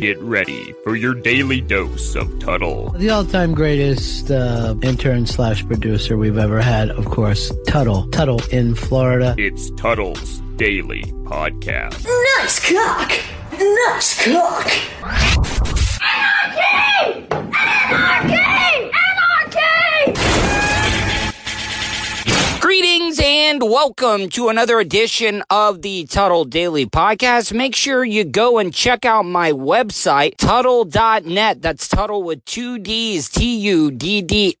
Get ready for your daily dose of Tuddle. The all-time greatest uh, intern slash producer we've ever had, of course, Tuddle. Tuddle in Florida. It's Tuddle's Daily Podcast. Nice cock! Nice cock! Anarchy! Anarchy! And welcome to another edition of the Tuddle Daily Podcast. Make sure you go and check out my website, Tuddle.net. That's Tuddle with two D's, T-U-D-D-L-E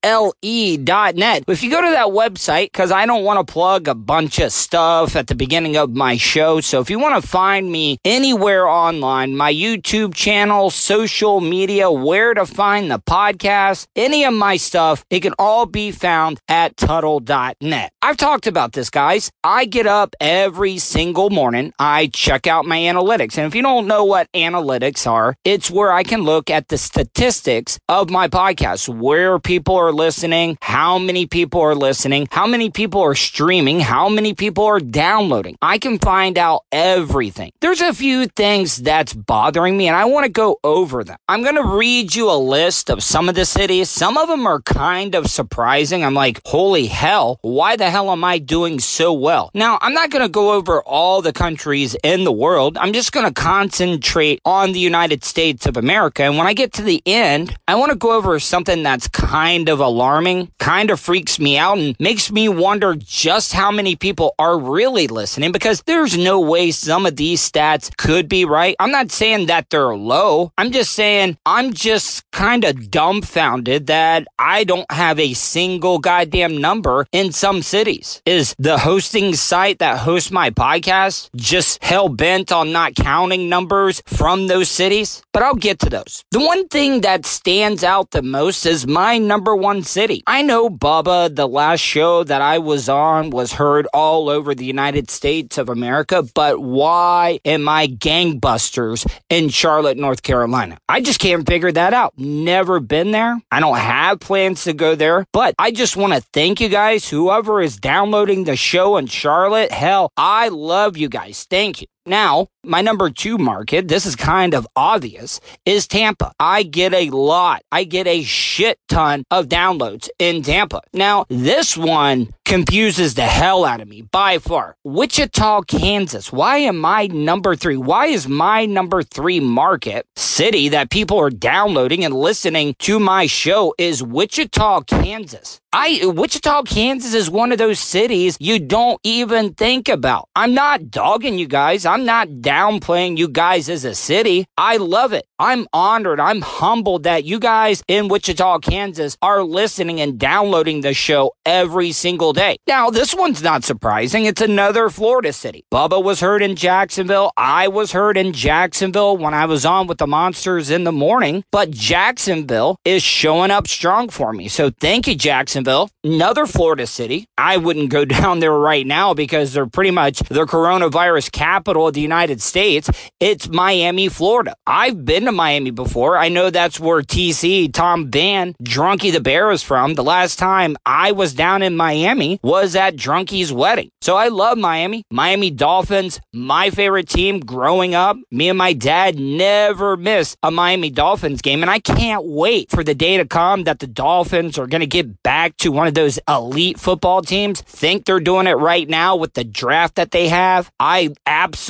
dot net. If you go to that website, because I don't want to plug a bunch of stuff at the beginning of my show. So if you want to find me anywhere online, my YouTube channel, social media, where to find the podcast, any of my stuff, it can all be found at Tuddle.net. I've talked about this, guys. I get up every single morning. I check out my analytics. And if you don't know what analytics are, it's where I can look at the statistics of my podcast, where people are listening, how many people are listening, how many people are streaming, how many people are downloading. I can find out everything. There's a few things that's bothering me and I want to go over them. I'm going to read you a list of some of the cities. Some of them are kind of surprising. I'm like, holy hell, why the hell am I doing so well? Now, I'm not going to go over all the countries in the world. I'm just going to concentrate on the United States of America. And when I get to the end, I want to go over something that's kind of alarming, kind of freaks me out, and makes me wonder just how many people are really listening because there's no way some of these stats could be right. I'm not saying that they're low. I'm just saying I'm just kind of dumbfounded that I don't have a single goddamn number in some cities. Is the hosting site that hosts my podcast just hell bent on not counting numbers from those cities? But I'll get to those. The one thing that stands out the most is my number one city. I know Bubba, the last show that I was on was heard all over the United States of America, but why am I gangbusters in Charlotte, North Carolina? I just can't figure that out. Never been there. I don't have plans to go there, but I just want to thank you guys, whoever is downloading the show in Charlotte. Hell, I love you guys. Thank you. Now, my number two market, this is kind of obvious, is Tampa. I get a lot, I get a shit ton of downloads in Tampa. Now, this one confuses the hell out of me by far. Wichita, Kansas. Why am I number three? Why is my number three market city that people are downloading and listening to my show is Wichita, Kansas? I, Wichita, Kansas is one of those cities you don't even think about. I'm not dogging you guys. I'm not downplaying you guys as a city. I love it. I'm honored. I'm humbled that you guys in Wichita, Kansas are listening and downloading the show every single day. Now, this one's not surprising. It's another Florida city. Bubba was heard in Jacksonville. I was heard in Jacksonville when I was on with the Monsters in the morning, but Jacksonville is showing up strong for me. So thank you. Jacksonville, another Florida city. I wouldn't go down there right now because they're pretty much the coronavirus capital of the United States. It's Miami, Florida. I've been to Miami before. I know that's where TC, Tom Van, Drunky the Bear is from. The last time I was down in Miami was at Drunky's wedding. So I love Miami. Miami Dolphins, my favorite team growing up. Me and my dad never missed a Miami Dolphins game. And I can't wait for the day to come that the Dolphins are going to get back to one of those elite football teams. Think they're doing it right now with the draft that they have. I absolutely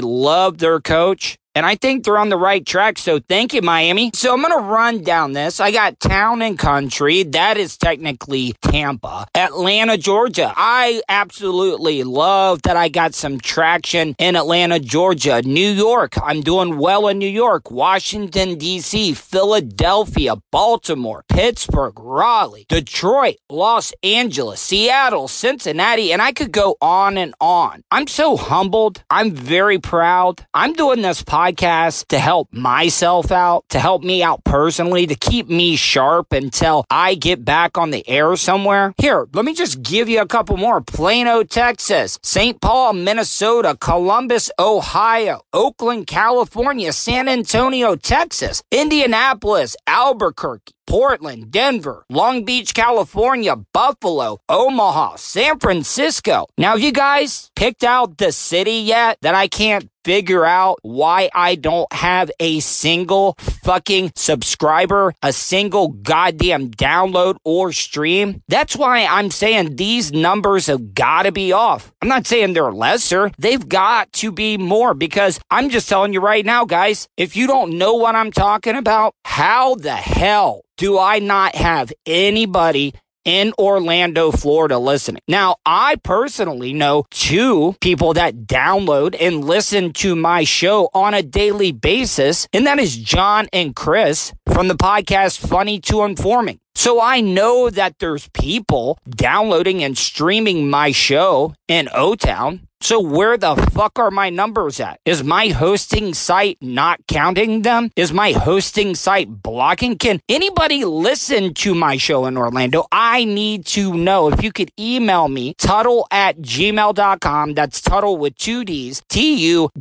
love their coach. And I think they're on the right track. So thank you, Miami. So I'm going to run down this. I got town and country. That is technically Tampa. Atlanta, Georgia. I absolutely love that I got some traction in Atlanta, Georgia. New York. I'm doing well in New York. Washington, D.C., Philadelphia, Baltimore, Pittsburgh, Raleigh, Detroit, Los Angeles, Seattle, Cincinnati. And I could go on and on. I'm so humbled. I'm very proud. I'm doing this podcast podcast to help myself out, to help me out personally, to keep me sharp until I get back on the air somewhere. Here, let me just give you a couple more. Plano, Texas, St. Paul, Minnesota, Columbus, Ohio, Oakland, California, San Antonio, Texas, Indianapolis, Albuquerque, Portland, Denver, Long Beach, California, Buffalo, Omaha, San Francisco. Now, you guys picked out the city yet that I can't figure out why I don't have a single fucking subscriber, a single goddamn download or stream. That's why I'm saying these numbers have got to be off. I'm not saying they're lesser. They've got to be more because I'm just telling you right now, guys, if you don't know what I'm talking about, how the hell do I not have anybody in Orlando, Florida listening. Now, I personally know two people that download and listen to my show on a daily basis, and that is John and Chris from the podcast Funny to Informing. So I know that there's people downloading and streaming my show in O Town. So where the fuck are my numbers at? Is my hosting site not counting them? Is my hosting site blocking? Can anybody listen to my show in Orlando? I need to know. If you could email me, Tuddle at gmail.com. That's Tuddle with two D's, T-U-D-D-L-E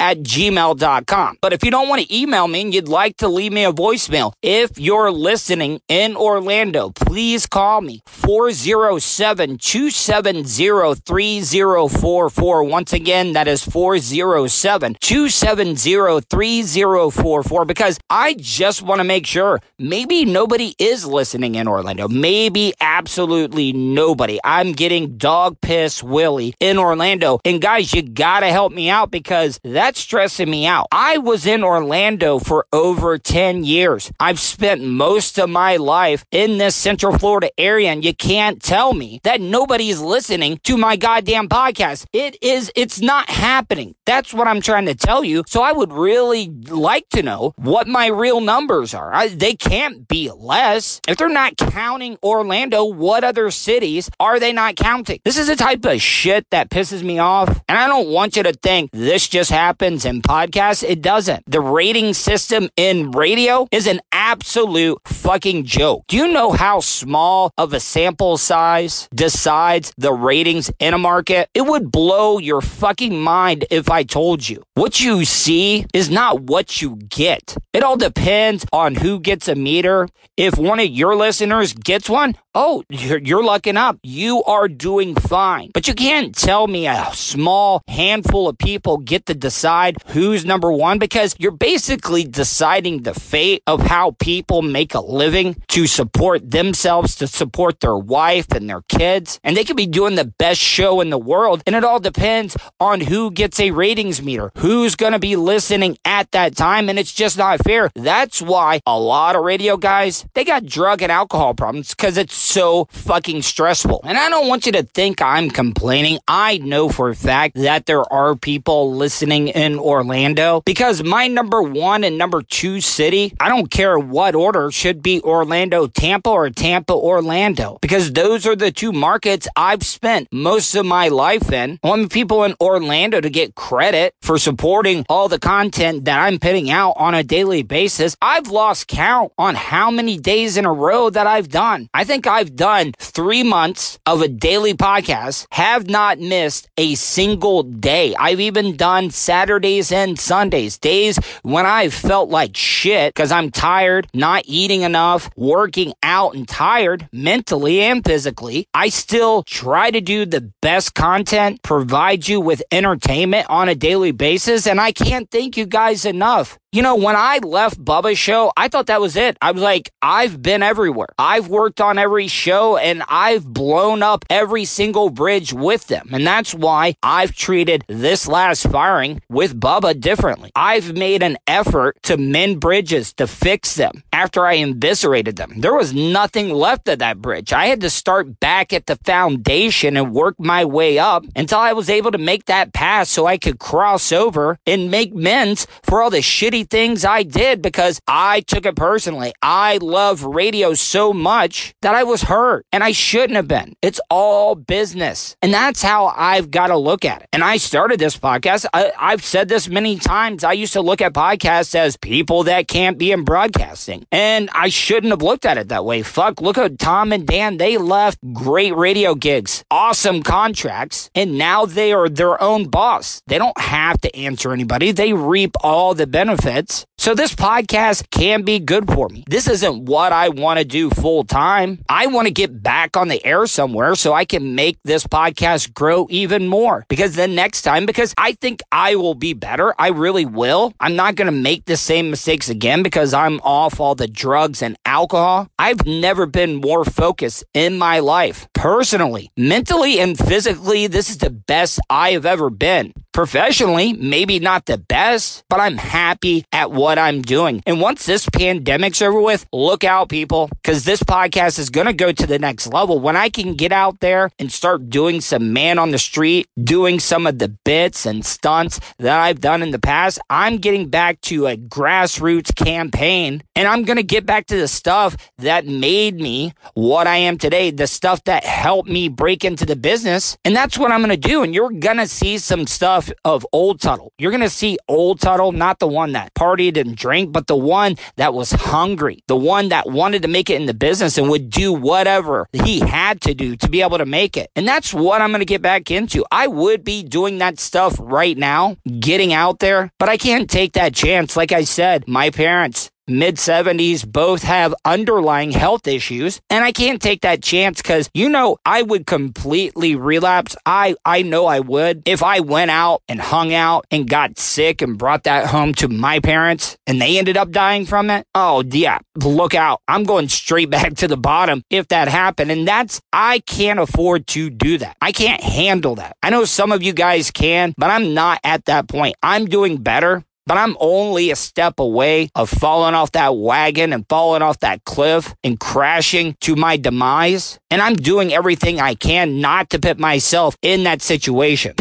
at gmail.com. But if you don't want to email me and you'd like to leave me a voicemail, if you're listening in Orlando, please call me 407 270 3044. Once again, that is 407 270 3044 because I just want to make sure maybe nobody is listening in Orlando. Maybe absolutely nobody. I'm getting dog piss Willie in Orlando. And guys, you got to help me out because that's stressing me out. I was in Orlando for over 10 years. I've spent most of my life in this Central Florida area, and you can't tell me that nobody's listening to my goddamn damn podcast. It is, it's not happening. That's what I'm trying to tell you. So I would really like to know what my real numbers are. I, they can't be less. If they're not counting Orlando, what other cities are they not counting? This is the type of shit that pisses me off. And I don't want you to think this just happens in podcasts. It doesn't. The rating system in radio is an absolute fucking joke. Do you know how small of a sample size decides the ratings in a market? It would blow your fucking mind if I told you. What you see is not what you get. It all depends on who gets a meter. If one of your listeners gets one, oh, you're, you're lucking up. You are doing fine. But you can't tell me a small handful of people get to decide who's number one because you're basically deciding the fate of how people make a living to support themselves, to support their wife and their kids. And they could be doing the best show in the world. And it all depends on who gets a ratings meter, who's going to be listening at that time. And it's just not fair. That's why a lot of radio guys, they got drug and alcohol problems because it's so fucking stressful. And I don't want you to think I'm complaining. I know for a fact that there are people listening in Orlando because my number one and number two city, I don't care what order, should be Orlando, Tampa, or Tampa, Orlando because those are the two markets I've spent most of my life in. I want people in Orlando to get credit for supporting all the content that I'm putting out on a daily basis. I've lost count on how many days in a row that I've done. I think I've done three months of a daily podcast, have not missed a single day. I've even done Saturdays and Sundays, days when I felt like shit because I'm tired, not eating enough, working out and tired mentally and physically. I still try to do the best content, provide you with entertainment on a daily basis. And I can't thank you guys enough. You know, when I left Bubba's show, I thought that was it. I was like, I've been everywhere. I've worked on every show and I've blown up every single bridge with them. And that's why I've treated this last firing with Bubba differently. I've made an effort to mend bridges, to fix them after I eviscerated them. There was nothing left of that bridge. I had to start back at the foundation and work my way up until I was able to make that pass so I could cross over and make amends for all the shitty things I did because I took it personally. I love radio so much that I was hurt and I shouldn't have been. It's all business. And that's how I've got to look at it. And I started this podcast. I, I've said this many times. I used to look at podcasts as people that can't be in broadcasting. And I shouldn't have looked at it that way. Fuck, look at Tom and Dan. They left great radio gigs, awesome contracts, and now they are their own boss. They don't have to answer anybody. They reap all the benefits So this podcast can be good for me. This isn't what I want to do full time. I want to get back on the air somewhere so I can make this podcast grow even more because the next time, because I think I will be better. I really will. I'm not going to make the same mistakes again because I'm off all the drugs and alcohol. I've never been more focused in my life personally, mentally and physically. This is the best I have ever been. Professionally, maybe not the best, but I'm happy at what I'm doing. And once this pandemic's over with, look out, people, because this podcast is going to go to the next level. When I can get out there and start doing some man on the street, doing some of the bits and stunts that I've done in the past, I'm getting back to a grassroots campaign and I'm going to get back to the stuff that made me what I am today, the stuff that helped me break into the business. And that's what I'm going to do. And you're going to see some stuff of old Tuddle. You're going to see old Tuddle, not the one that partied and drank, but the one that was hungry, the one that wanted to make it in the business and would do whatever he had to do to be able to make it. And that's what I'm going to get back into. I would be doing that stuff right now, getting out there, but I can't take that chance. Like I said, my parents, mid 70s both have underlying health issues and I can't take that chance cuz you know I would completely relapse. I I know I would if I went out and hung out and got sick and brought that home to my parents and they ended up dying from it. Oh yeah, look out. I'm going straight back to the bottom if that happened and that's I can't afford to do that. I can't handle that. I know some of you guys can, but I'm not at that point. I'm doing better but I'm only a step away of falling off that wagon and falling off that cliff and crashing to my demise. And I'm doing everything I can not to put myself in that situation.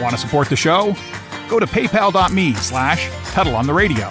Want to support the show? Go to paypal.me slash Tuddle on the radio.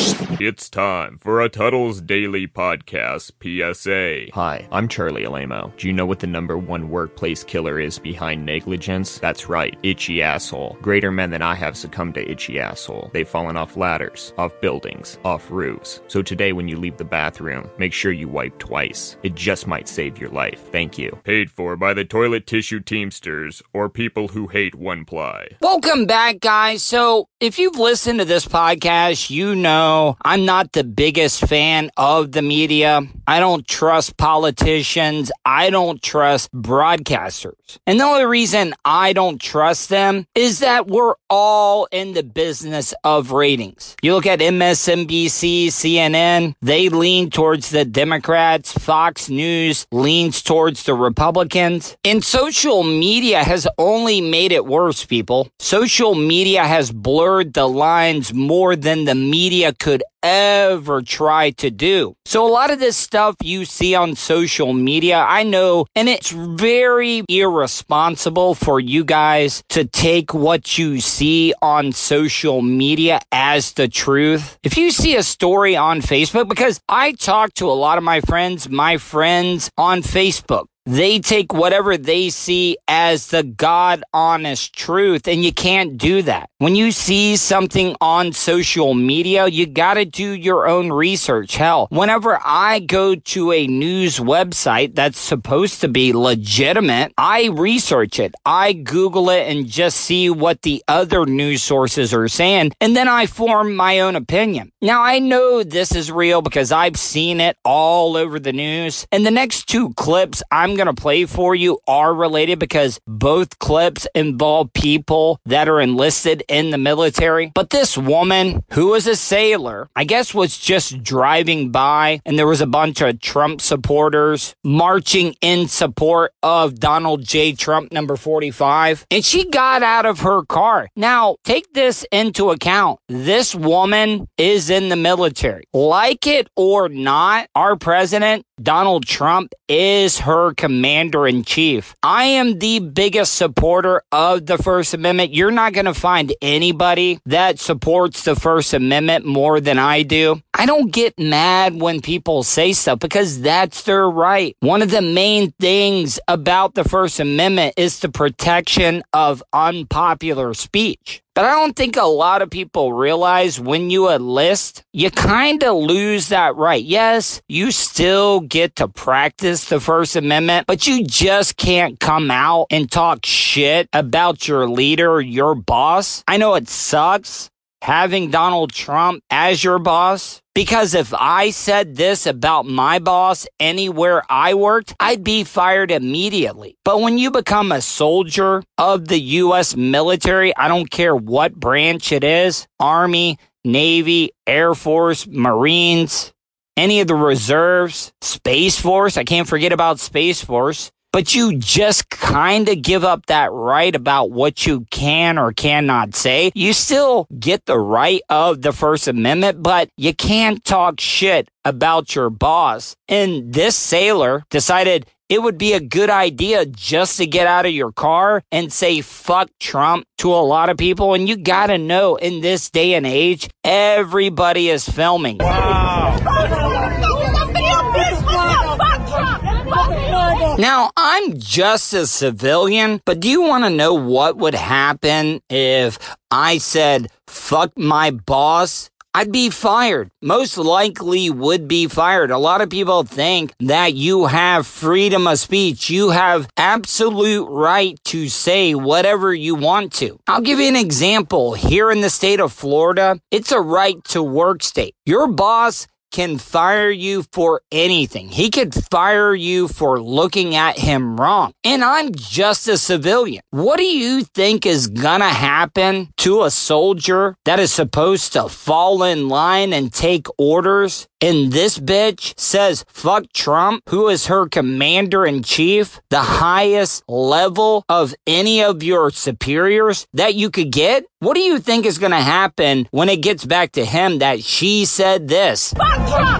It's time for a Tuddle's Daily Podcast PSA. Hi, I'm Charlie Alamo. Do you know what the number one workplace killer is behind negligence? That's right, itchy asshole. Greater men than I have succumbed to itchy asshole. They've fallen off ladders, off buildings, off roofs. So today when you leave the bathroom, make sure you wipe twice. It just might save your life. Thank you. Paid for by the Toilet Tissue Teamsters or people who hate one ply. Welcome back, guys. So, if you've listened to this podcast, you know I'm not the biggest fan of the media. I don't trust politicians. I don't trust broadcasters. And the only reason I don't trust them is that we're all in the business of ratings. You look at MSNBC, CNN, they lean towards the Democrats. Fox News leans towards the Republicans. And social media has only made it worse, people. Social media has blurred the lines more than the media could ever try to do. So a lot of this stuff you see on social media, I know, and it's very irresponsible for you guys to take what you see on social media as the truth. If you see a story on Facebook, because I talk to a lot of my friends, my friends on Facebook, they take whatever they see as the God honest truth, and you can't do that. When you see something on social media, you gotta do your own research. Hell, whenever I go to a news website that's supposed to be legitimate, I research it. I Google it and just see what the other news sources are saying, and then I form my own opinion. Now, I know this is real because I've seen it all over the news, and the next two clips I'm going to play for you are related because both clips involve people that are enlisted in the military. But this woman who was a sailor, I guess was just driving by and there was a bunch of Trump supporters marching in support of Donald J. Trump number 45. And she got out of her car. Now, take this into account. This woman is in the military. Like it or not, our president, Donald Trump, is her commander commander in chief. I am the biggest supporter of the First Amendment. You're not going to find anybody that supports the First Amendment more than I do. I don't get mad when people say stuff because that's their right. One of the main things about the First Amendment is the protection of unpopular speech. But I don't think a lot of people realize when you enlist, you kind of lose that right. Yes, you still get to practice the First Amendment, but you just can't come out and talk shit about your leader, your boss. I know it sucks having Donald Trump as your boss? Because if I said this about my boss anywhere I worked, I'd be fired immediately. But when you become a soldier of the U.S. military, I don't care what branch it is Army, Navy, Air Force, Marines, any of the reserves, Space Force, I can't forget about Space Force but you just kind of give up that right about what you can or cannot say. You still get the right of the First Amendment, but you can't talk shit about your boss. And this sailor decided it would be a good idea just to get out of your car and say fuck Trump to a lot of people. And you gotta know in this day and age, everybody is filming. Wow. Now, I'm just a civilian, but do you want to know what would happen if I said, fuck my boss? I'd be fired. Most likely would be fired. A lot of people think that you have freedom of speech. You have absolute right to say whatever you want to. I'll give you an example. Here in the state of Florida, it's a right to work state. Your boss can fire you for anything. He could fire you for looking at him wrong. And I'm just a civilian. What do you think is gonna happen to a soldier that is supposed to fall in line and take orders? And this bitch says, fuck Trump, who is her commander in chief, the highest level of any of your superiors that you could get? What do you think is going to happen when it gets back to him that she said this?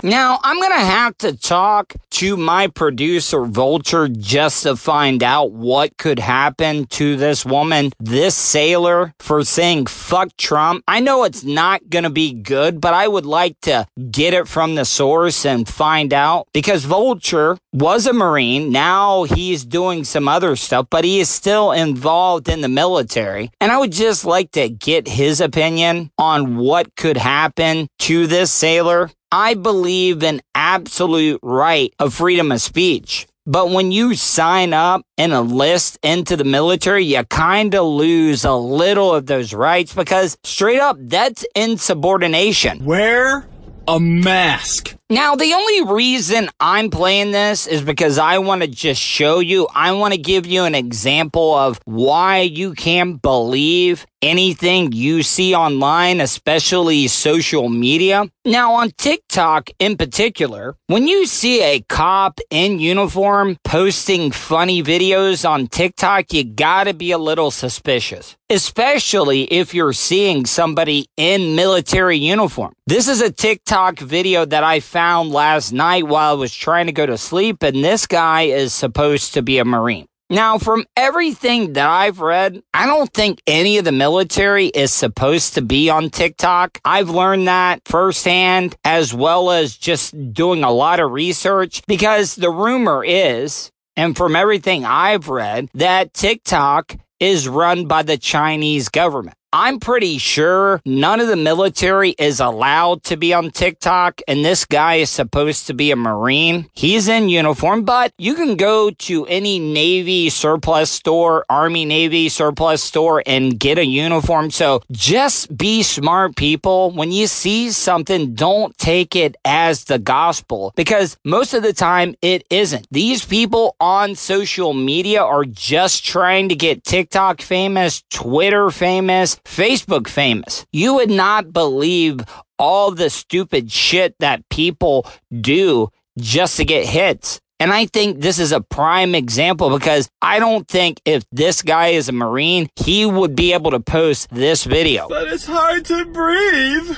Now, I'm going to have to talk to my producer, Vulture, just to find out what could happen to this woman, this sailor, for saying fuck Trump. I know it's not going to be good, but I would like to get it from the source and find out because Vulture was a Marine. Now he's doing some other stuff, but he is still involved in the military. And I would just like get his opinion on what could happen to this sailor. I believe in absolute right of freedom of speech. But when you sign up and enlist into the military, you kind of lose a little of those rights because straight up, that's insubordination. Wear a mask. Now, the only reason I'm playing this is because I want to just show you, I want to give you an example of why you can't believe anything you see online, especially social media. Now, on TikTok in particular, when you see a cop in uniform posting funny videos on TikTok, you gotta be a little suspicious, especially if you're seeing somebody in military uniform. This is a TikTok video that I found found last night while I was trying to go to sleep, and this guy is supposed to be a Marine. Now, from everything that I've read, I don't think any of the military is supposed to be on TikTok. I've learned that firsthand as well as just doing a lot of research because the rumor is, and from everything I've read, that TikTok is run by the Chinese government. I'm pretty sure none of the military is allowed to be on TikTok, and this guy is supposed to be a Marine. He's in uniform, but you can go to any Navy surplus store, Army Navy surplus store, and get a uniform. So just be smart, people. When you see something, don't take it as the gospel because most of the time it isn't. These people on social media are just trying to get TikTok famous, Twitter famous, Facebook famous. You would not believe all the stupid shit that people do just to get hits. And I think this is a prime example because I don't think if this guy is a Marine, he would be able to post this video. But it's hard to breathe.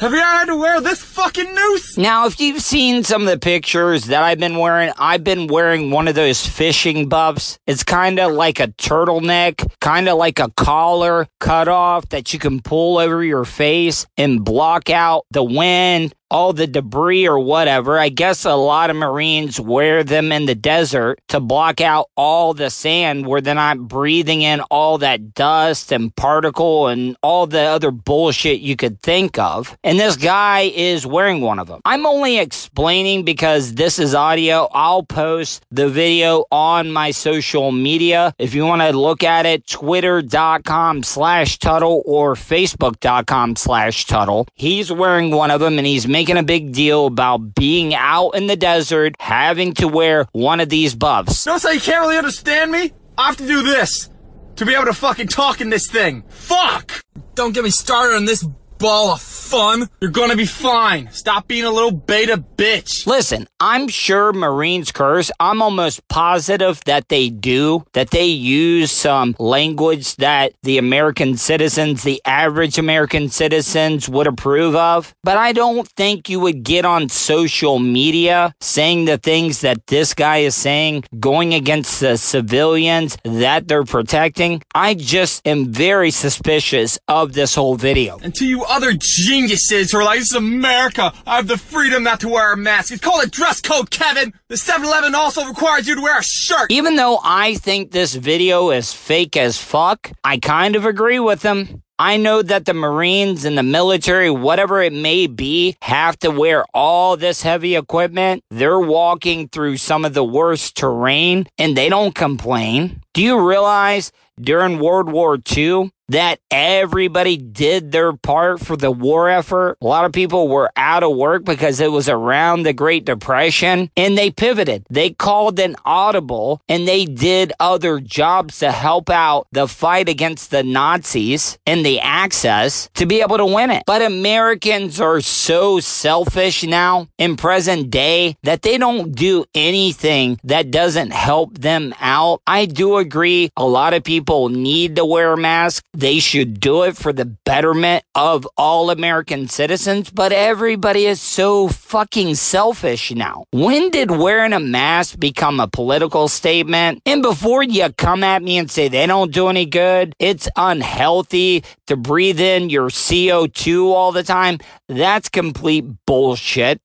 Have you ever had to wear this fucking noose? Now, if you've seen some of the pictures that I've been wearing, I've been wearing one of those fishing buffs. It's kind of like a turtleneck, kind of like a collar cut off that you can pull over your face and block out the wind, all the debris or whatever. I guess a lot of Marines wear them in the desert to block out all the sand where they're not breathing in all that dust and particle and all the other bullshit you could think of. And this guy is wearing one of them. I'm only explaining because this is audio. I'll post the video on my social media. If you want to look at it, twitter.com slash Tuddle or facebook.com slash Tuddle. He's wearing one of them and he's making a big deal about being out in the desert, having to wear one of these buffs. Notice how you can't really understand me? I have to do this to be able to fucking talk in this thing. Fuck! Don't get me started on this ball of fun. You're gonna be fine. Stop being a little beta bitch. Listen, I'm sure Marines curse. I'm almost positive that they do, that they use some language that the American citizens, the average American citizens would approve of. But I don't think you would get on social media saying the things that this guy is saying, going against the civilians that they're protecting. I just am very suspicious of this whole video. To you other geniuses who are like, this is America. I have the freedom not to wear a mask. It's called a dress code, Kevin. The 7-Eleven also requires you to wear a shirt. Even though I think this video is fake as fuck, I kind of agree with him. I know that the Marines and the military, whatever it may be, have to wear all this heavy equipment. They're walking through some of the worst terrain and they don't complain. Do you realize during World War II that everybody did their part for the war effort? A lot of people were out of work because it was around the Great Depression and they pivoted. They called an audible and they did other jobs to help out the fight against the Nazis and the Axis to be able to win it. But Americans are so selfish now in present day that they don't do anything that doesn't help them out. I do agree a lot of people need to wear a mask. They should do it for the betterment of all American citizens, but everybody is so fucking selfish now. When did wearing a mask become a political statement? And before you come at me and say they don't do any good, it's unhealthy to breathe in your CO2 all the time, that's complete bullshit.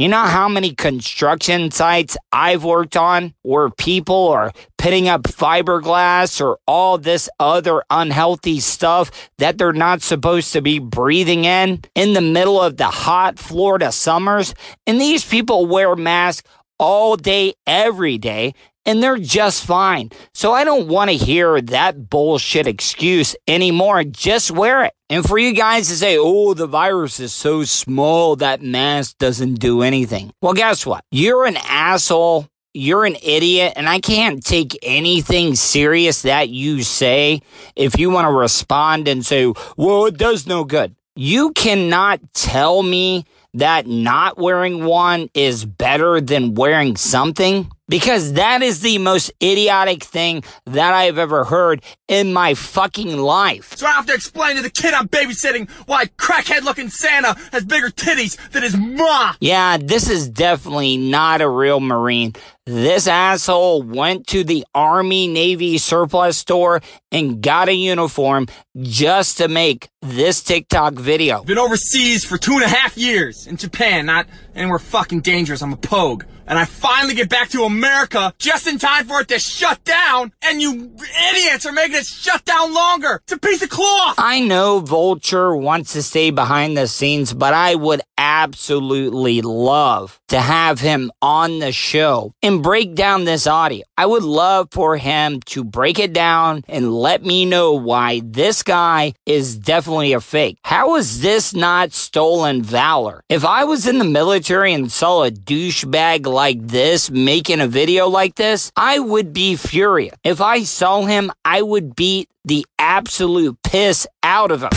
You know how many construction sites I've worked on where people are putting up fiberglass or all this other unhealthy stuff that they're not supposed to be breathing in in the middle of the hot Florida summers? And these people wear masks all day, every day, and they're just fine. So I don't want to hear that bullshit excuse anymore. Just wear it. And for you guys to say, oh, the virus is so small that mask doesn't do anything. Well, guess what? You're an asshole. You're an idiot, and I can't take anything serious that you say if you want to respond and say, well, it does no good. You cannot tell me that not wearing one is better than wearing something because that is the most idiotic thing that I've ever heard in my fucking life. So I have to explain to the kid I'm babysitting why crackhead looking Santa has bigger titties than his ma. Yeah, this is definitely not a real Marine. This asshole went to the Army Navy surplus store and got a uniform just to make this TikTok video. Been overseas for two and a half years in Japan, not anywhere fucking dangerous. I'm a pogue. And I finally get back to America just in time for it to shut down, and you idiots are making it shut down longer. It's a piece of cloth. I know Vulture wants to stay behind the scenes, but I would absolutely love to have him on the show and break down this audio. I would love for him to break it down and let me know why this guy is definitely a fake. How is this not stolen valor? If I was in the military and saw a douchebag like this making a video like this, I would be furious. If I saw him, I would beat the absolute piss out of him.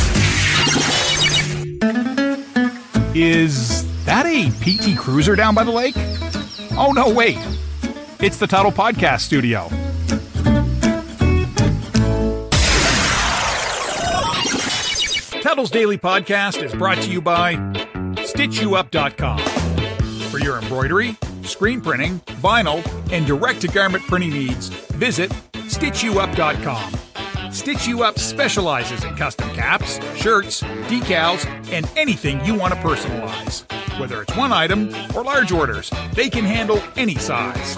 Is that a PT Cruiser down by the lake? Oh, no, wait. It's the Tuddle Podcast Studio. Tuddle's Daily Podcast is brought to you by StitchYouUp.com. For your embroidery, screen printing, vinyl, and direct to garment printing needs, visit StitchYouUp.com. Stitch You Up specializes in custom caps, shirts, decals, and anything you want to personalize. Whether it's one item or large orders, they can handle any size.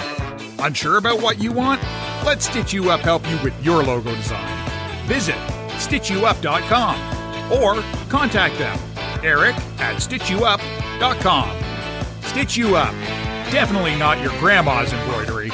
Unsure about what you want? Let Stitch You Up help you with your logo design. Visit StitchYouUp.com or contact them, Eric at StitchYouUp.com. Stitch You Up. Definitely not your grandma's embroidery.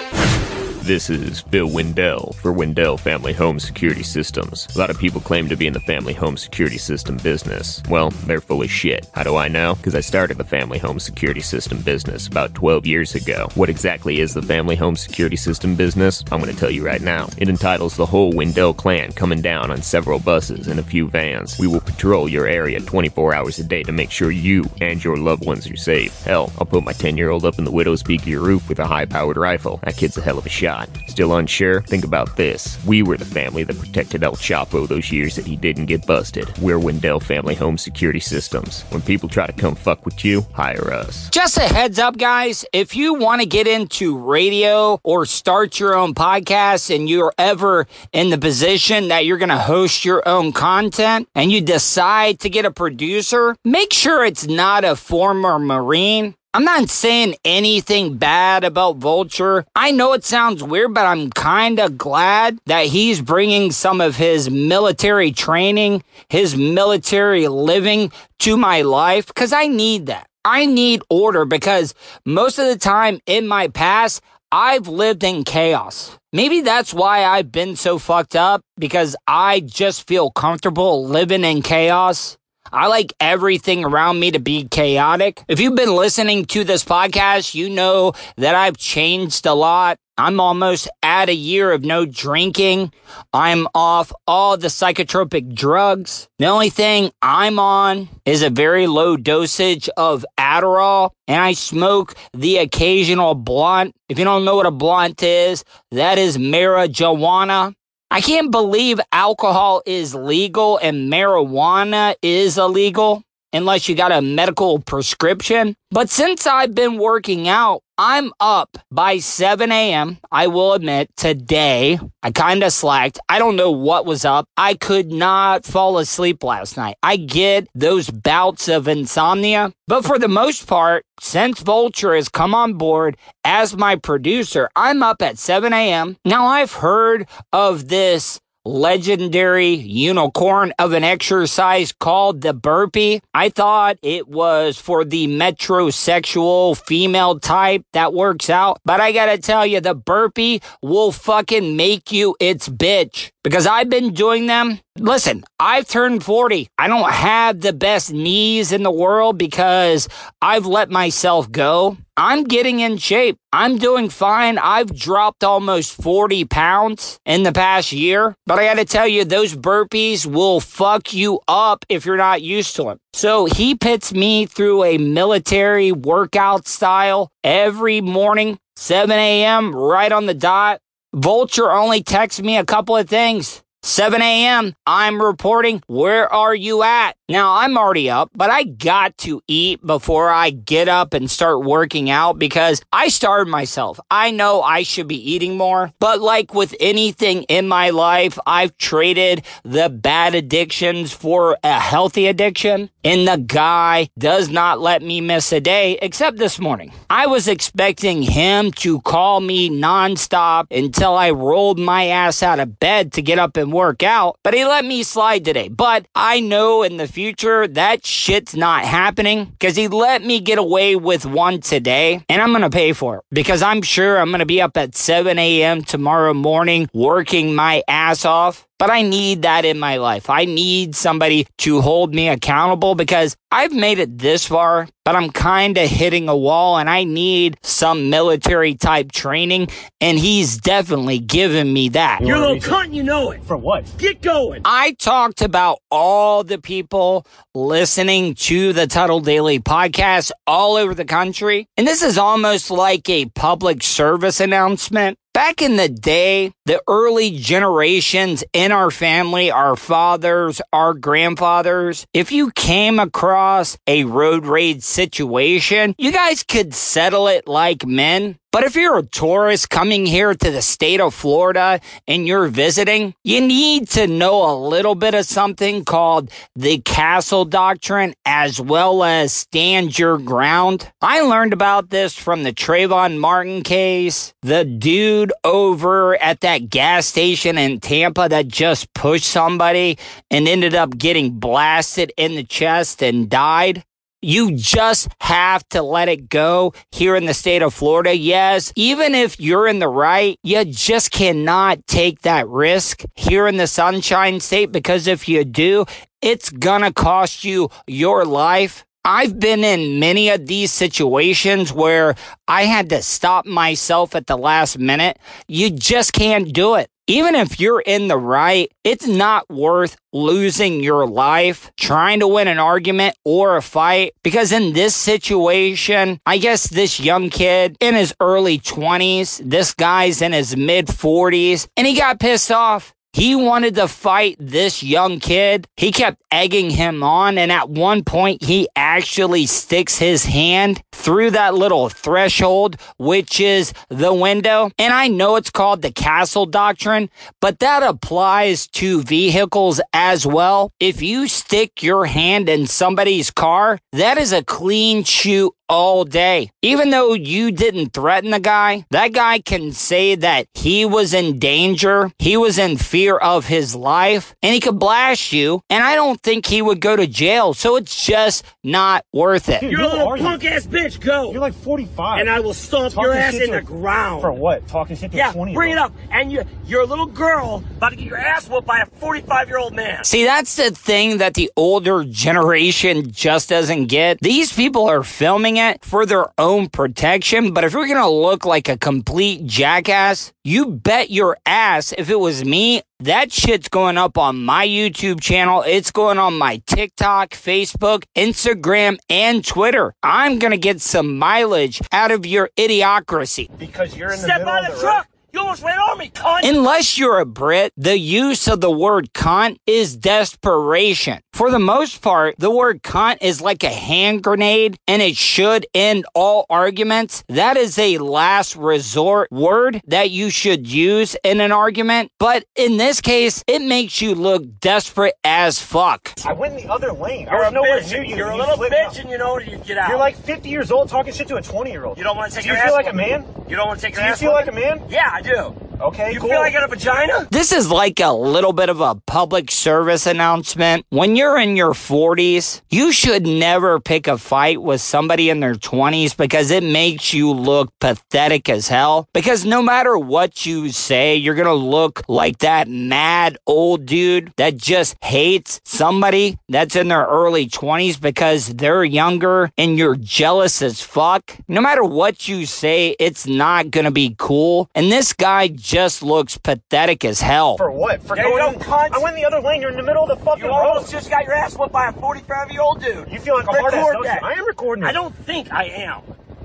This is Bill Wendell for Wendell Family Home Security Systems. A lot of people claim to be in the family home security system business. Well, they're full of shit. How do I know? Because I started the family home security system business about 12 years ago. What exactly is the family home security system business? I'm going to tell you right now. It entitles the whole Wendell clan coming down on several buses and a few vans. We will patrol your area 24 hours a day to make sure you and your loved ones are safe. Hell, I'll put my 10 year old up in the widow's peak of your roof with a high powered rifle. That kid's a hell of a shot. Still unsure? Think about this. We were the family that protected El Chapo those years that he didn't get busted. We're Wendell Family Home Security Systems. When people try to come fuck with you, hire us. Just a heads up, guys. If you want to get into radio or start your own podcast and you're ever in the position that you're going to host your own content and you decide to get a producer, make sure it's not a former Marine. I'm not saying anything bad about Vulture. I know it sounds weird, but I'm kind of glad that he's bringing some of his military training, his military living to my life because I need that. I need order because most of the time in my past, I've lived in chaos. Maybe that's why I've been so fucked up because I just feel comfortable living in chaos. I like everything around me to be chaotic. If you've been listening to this podcast, you know that I've changed a lot. I'm almost at a year of no drinking. I'm off all the psychotropic drugs. The only thing I'm on is a very low dosage of Adderall, and I smoke the occasional blunt. If you don't know what a blunt is, that is marijuana. I can't believe alcohol is legal and marijuana is illegal unless you got a medical prescription. But since I've been working out, I'm up by 7 a.m. I will admit today I kind of slacked. I don't know what was up. I could not fall asleep last night. I get those bouts of insomnia, but for the most part, since Vulture has come on board as my producer, I'm up at 7 a.m. Now I've heard of this legendary unicorn of an exercise called the burpee. I thought it was for the metrosexual female type that works out, but I gotta tell you, the burpee will fucking make you its bitch because I've been doing them. Listen, I've turned 40. I don't have the best knees in the world because I've let myself go. I'm getting in shape. I'm doing fine. I've dropped almost 40 pounds in the past year. But I gotta tell you, those burpees will fuck you up if you're not used to them. So he puts me through a military workout style every morning, 7 a.m., right on the dot. Vulture only texts me a couple of things. 7 a.m. I'm reporting. Where are you at? Now I'm already up, but I got to eat before I get up and start working out because I starved myself. I know I should be eating more, but like with anything in my life, I've traded the bad addictions for a healthy addiction. And the guy does not let me miss a day except this morning. I was expecting him to call me nonstop until I rolled my ass out of bed to get up and work out, but he let me slide today. But I know in the future that shit's not happening because he let me get away with one today and I'm going to pay for it because I'm sure I'm going to be up at 7 a.m. tomorrow morning working my ass off. But I need that in my life. I need somebody to hold me accountable because I've made it this far, but I'm kind of hitting a wall and I need some military type training. And he's definitely given me that. You're a little cunt, you know it. For what? Get going. I talked about all the people listening to the Tuddle Daily podcast all over the country. And this is almost like a public service announcement. Back in the day, the early generations in our family, our fathers, our grandfathers, if you came across a road rage situation, you guys could settle it like men. But if you're a tourist coming here to the state of Florida and you're visiting, you need to know a little bit of something called the castle doctrine as well as stand your ground. I learned about this from the Trayvon Martin case, the dude over at that gas station in Tampa that just pushed somebody and ended up getting blasted in the chest and died. You just have to let it go here in the state of Florida. Yes, even if you're in the right, you just cannot take that risk here in the Sunshine State because if you do, it's gonna cost you your life. I've been in many of these situations where I had to stop myself at the last minute. You just can't do it. Even if you're in the right, it's not worth losing your life trying to win an argument or a fight because in this situation, I guess this young kid in his early 20s, this guy's in his mid 40s, and he got pissed off. He wanted to fight this young kid. He kept egging him on. And at one point, he actually sticks his hand through that little threshold, which is the window. And I know it's called the castle doctrine, but that applies to vehicles as well. If you stick your hand in somebody's car, that is a clean shoot all day. Even though you didn't threaten the guy, that guy can say that he was in danger, he was in fear of his life, and he could blast you. And I don't think he would go to jail. So it's just not worth it. You're a little punk ass bitch. Go. You're like 45. and I will stomp Talking your ass in the a- ground. For what? Talking shit to Yeah, a 20 bring it up. And you, you're a little girl about to get your ass whooped by a 45 year old man. See, that's the thing that the older generation just doesn't get. These people are filming it for their own protection, but if you're gonna look like a complete jackass, you bet your ass if it was me, that shit's going up on my YouTube channel. It's going on my TikTok, Facebook, Instagram, and Twitter. I'm gonna get some mileage out of your idiocracy. Because you're in the Step middle out of of the the truck. You almost ran over me, cunt. Unless you're a Brit, the use of the word cunt is desperation. For the most part, the word cunt is like a hand grenade and it should end all arguments. That is a last resort word that you should use in an argument. But in this case, it makes you look desperate as fuck. I went in the other lane. I You're was nowhere bitch. near you. You're a little flipped bitch, out. and you know you get out. You're like 50 years old talking shit to a 20 year old. you don't want to take Do your you feel like a man? You don't want to take your. Do your you feel like a man? Yeah, I do. Okay, You cool. feel like I got a vagina? This is like a little bit of a public service announcement. When you're in your 40s, you should never pick a fight with somebody in their 20s because it makes you look pathetic as hell. Because no matter what you say, you're gonna look like that mad old dude that just hates somebody that's in their early 20s because they're younger and you're jealous as fuck. No matter what you say, it's not gonna be cool. And this guy just looks pathetic as hell. For what? For There going go, cunt. I went in the other lane. You're in the middle of the fucking You road. almost just got your ass whooped by a 45 year old dude. You feel like a hard ass, Record don't that. I am recording it. I don't think I am.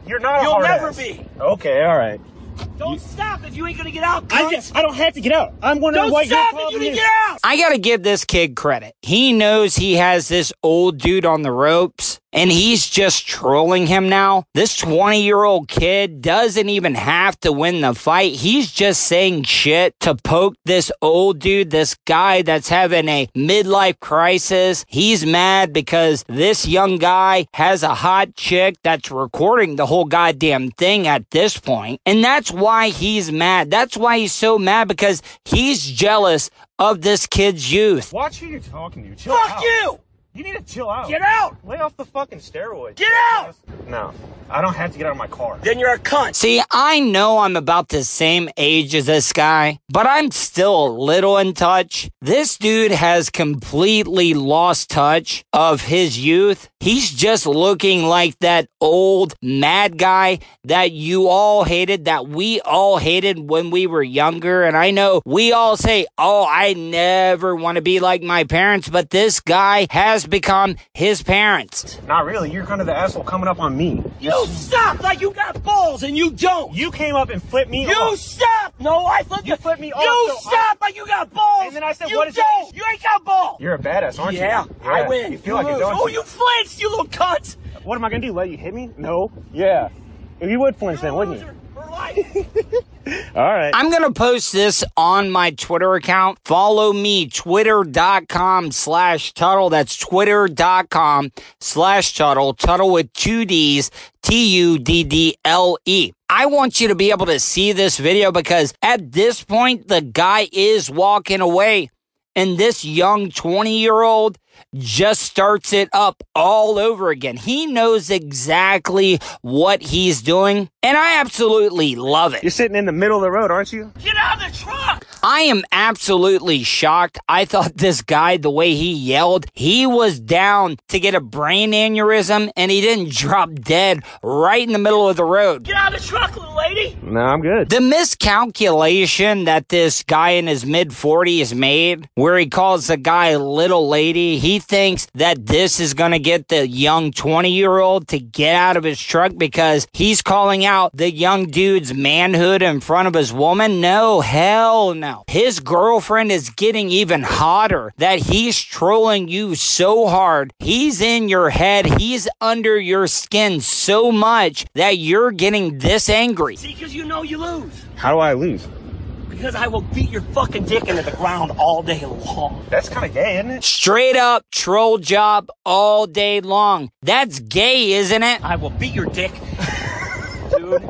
You're not You'll hard never ass. be. Okay, all right. Don't stop if you ain't gonna get out. I cunt. just I don't have to get out. I'm wondering Don't what your stop if you didn't is. get out. I gotta give this kid credit. He knows he has this old dude on the ropes and he's just trolling him now. This 20 year old kid doesn't even have to win the fight. He's just saying shit to poke this old dude, this guy that's having a midlife crisis. He's mad because this young guy has a hot chick that's recording the whole goddamn thing at this point. And that's why he's mad. That's why he's so mad because he's jealous of this kid's youth. Watch who you're talking to. Chill Fuck out. you! You need to chill out. Get out! Lay off the fucking steroids. Get out! No, I don't have to get out of my car. Then you're a cunt. See, I know I'm about the same age as this guy, but I'm still a little in touch. This dude has completely lost touch of his youth. He's just looking like that old mad guy that you all hated, that we all hated when we were younger. And I know we all say, Oh, I never want to be like my parents, but this guy has just become his parents. Not really. You're kind of the asshole coming up on me. You stop like you got balls and you don't. You came up and flipped me You off. stop. No, I flipped You flipped me off, You so stop like you got balls. And then I said, you what is it? don't. You ain't got balls. You're a badass, aren't yeah, you? Yeah, I win. You feel like lose. it, don't Oh, you? you flinched, you little cunt. What am I gonna do? Let you hit me? No. Yeah. If you would flinch then, wouldn't you? All right. I'm going to post this on my Twitter account. Follow me, twitter.com slash Tuddle. That's twitter.com slash Tuddle. Tuddle with two D's, T-U-D-D-L-E. I want you to be able to see this video because at this point, the guy is walking away. And this young 20 year old just starts it up all over again. He knows exactly what he's doing, and I absolutely love it. You're sitting in the middle of the road, aren't you? Get out of the truck. I am absolutely shocked. I thought this guy, the way he yelled, he was down to get a brain aneurysm and he didn't drop dead right in the middle of the road. Get out of the truck, little lady. No, I'm good. The miscalculation that this guy in his mid 40s made, where he calls the guy little lady, he thinks that this is going to get the young 20 year old to get out of his truck because he's calling out the young dude's manhood in front of his woman. No, hell no. His girlfriend is getting even hotter that he's trolling you so hard. He's in your head. He's under your skin so much that you're getting this angry. See, because you know you lose. How do I lose? Because I will beat your fucking dick into the ground all day long. That's kind of gay, isn't it? Straight up troll job all day long. That's gay, isn't it? I will beat your dick. Dude,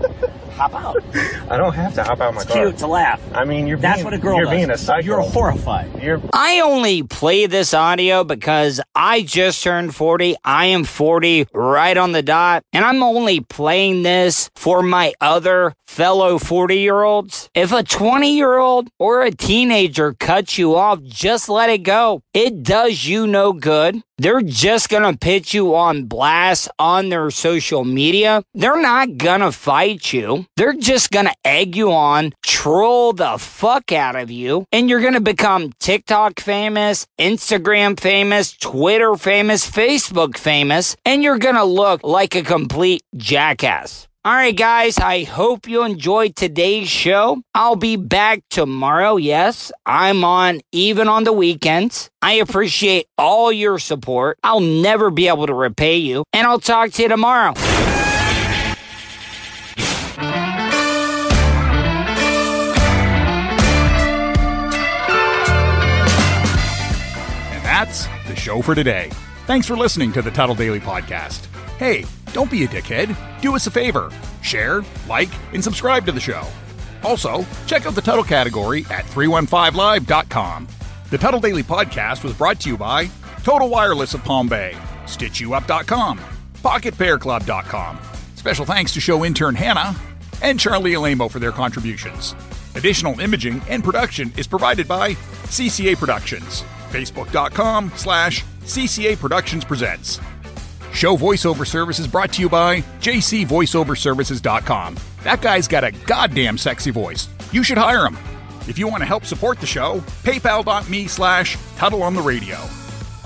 hop out. I don't have to hop out of my It's car. cute to laugh. I mean, you're That's being, what a girl You're does. being a psycho. You're horrified. You're I only play this audio because I just turned 40. I am 40 right on the dot. And I'm only playing this for my other fellow 40 year olds. If a 20 year old or a teenager cuts you off, just let it go. It does you no good. They're just gonna put you on blast on their social media. They're not gonna fight you. They're just gonna egg you on, troll the fuck out of you, and you're gonna become TikTok famous, Instagram famous, Twitter famous, Facebook famous, and you're gonna look like a complete jackass. All right, guys, I hope you enjoyed today's show. I'll be back tomorrow. Yes, I'm on even on the weekends. I appreciate all your support. I'll never be able to repay you, and I'll talk to you tomorrow. Show for today. Thanks for listening to the Tuddle Daily Podcast. Hey, don't be a dickhead. Do us a favor share, like, and subscribe to the show. Also, check out the Tuddle category at 315live.com. The Tuddle Daily Podcast was brought to you by Total Wireless of Palm Bay, StitchYouUp.com, PocketPairClub.com. Special thanks to show intern Hannah and Charlie Alamo for their contributions. Additional imaging and production is provided by CCA Productions. Facebook.com slash CCA Productions Presents. Show voiceover service is brought to you by jcvoiceoverservices.com. That guy's got a goddamn sexy voice. You should hire him. If you want to help support the show, paypal.me slash Tuddle on the radio.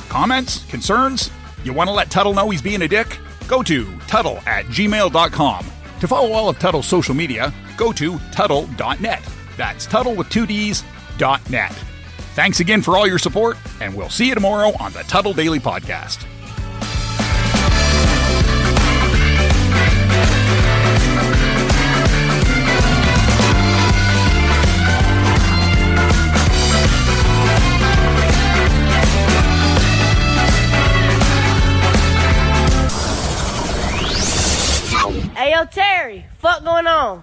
Comments? Concerns? You want to let Tuddle know he's being a dick? Go to Tuddle at gmail.com. To follow all of Tuddle's social media, go to Tuddle.net. That's Tuddle with two D's, dot net. Thanks again for all your support, and we'll see you tomorrow on the Tuddle Daily Podcast. Hey, yo, Terry, fuck going on?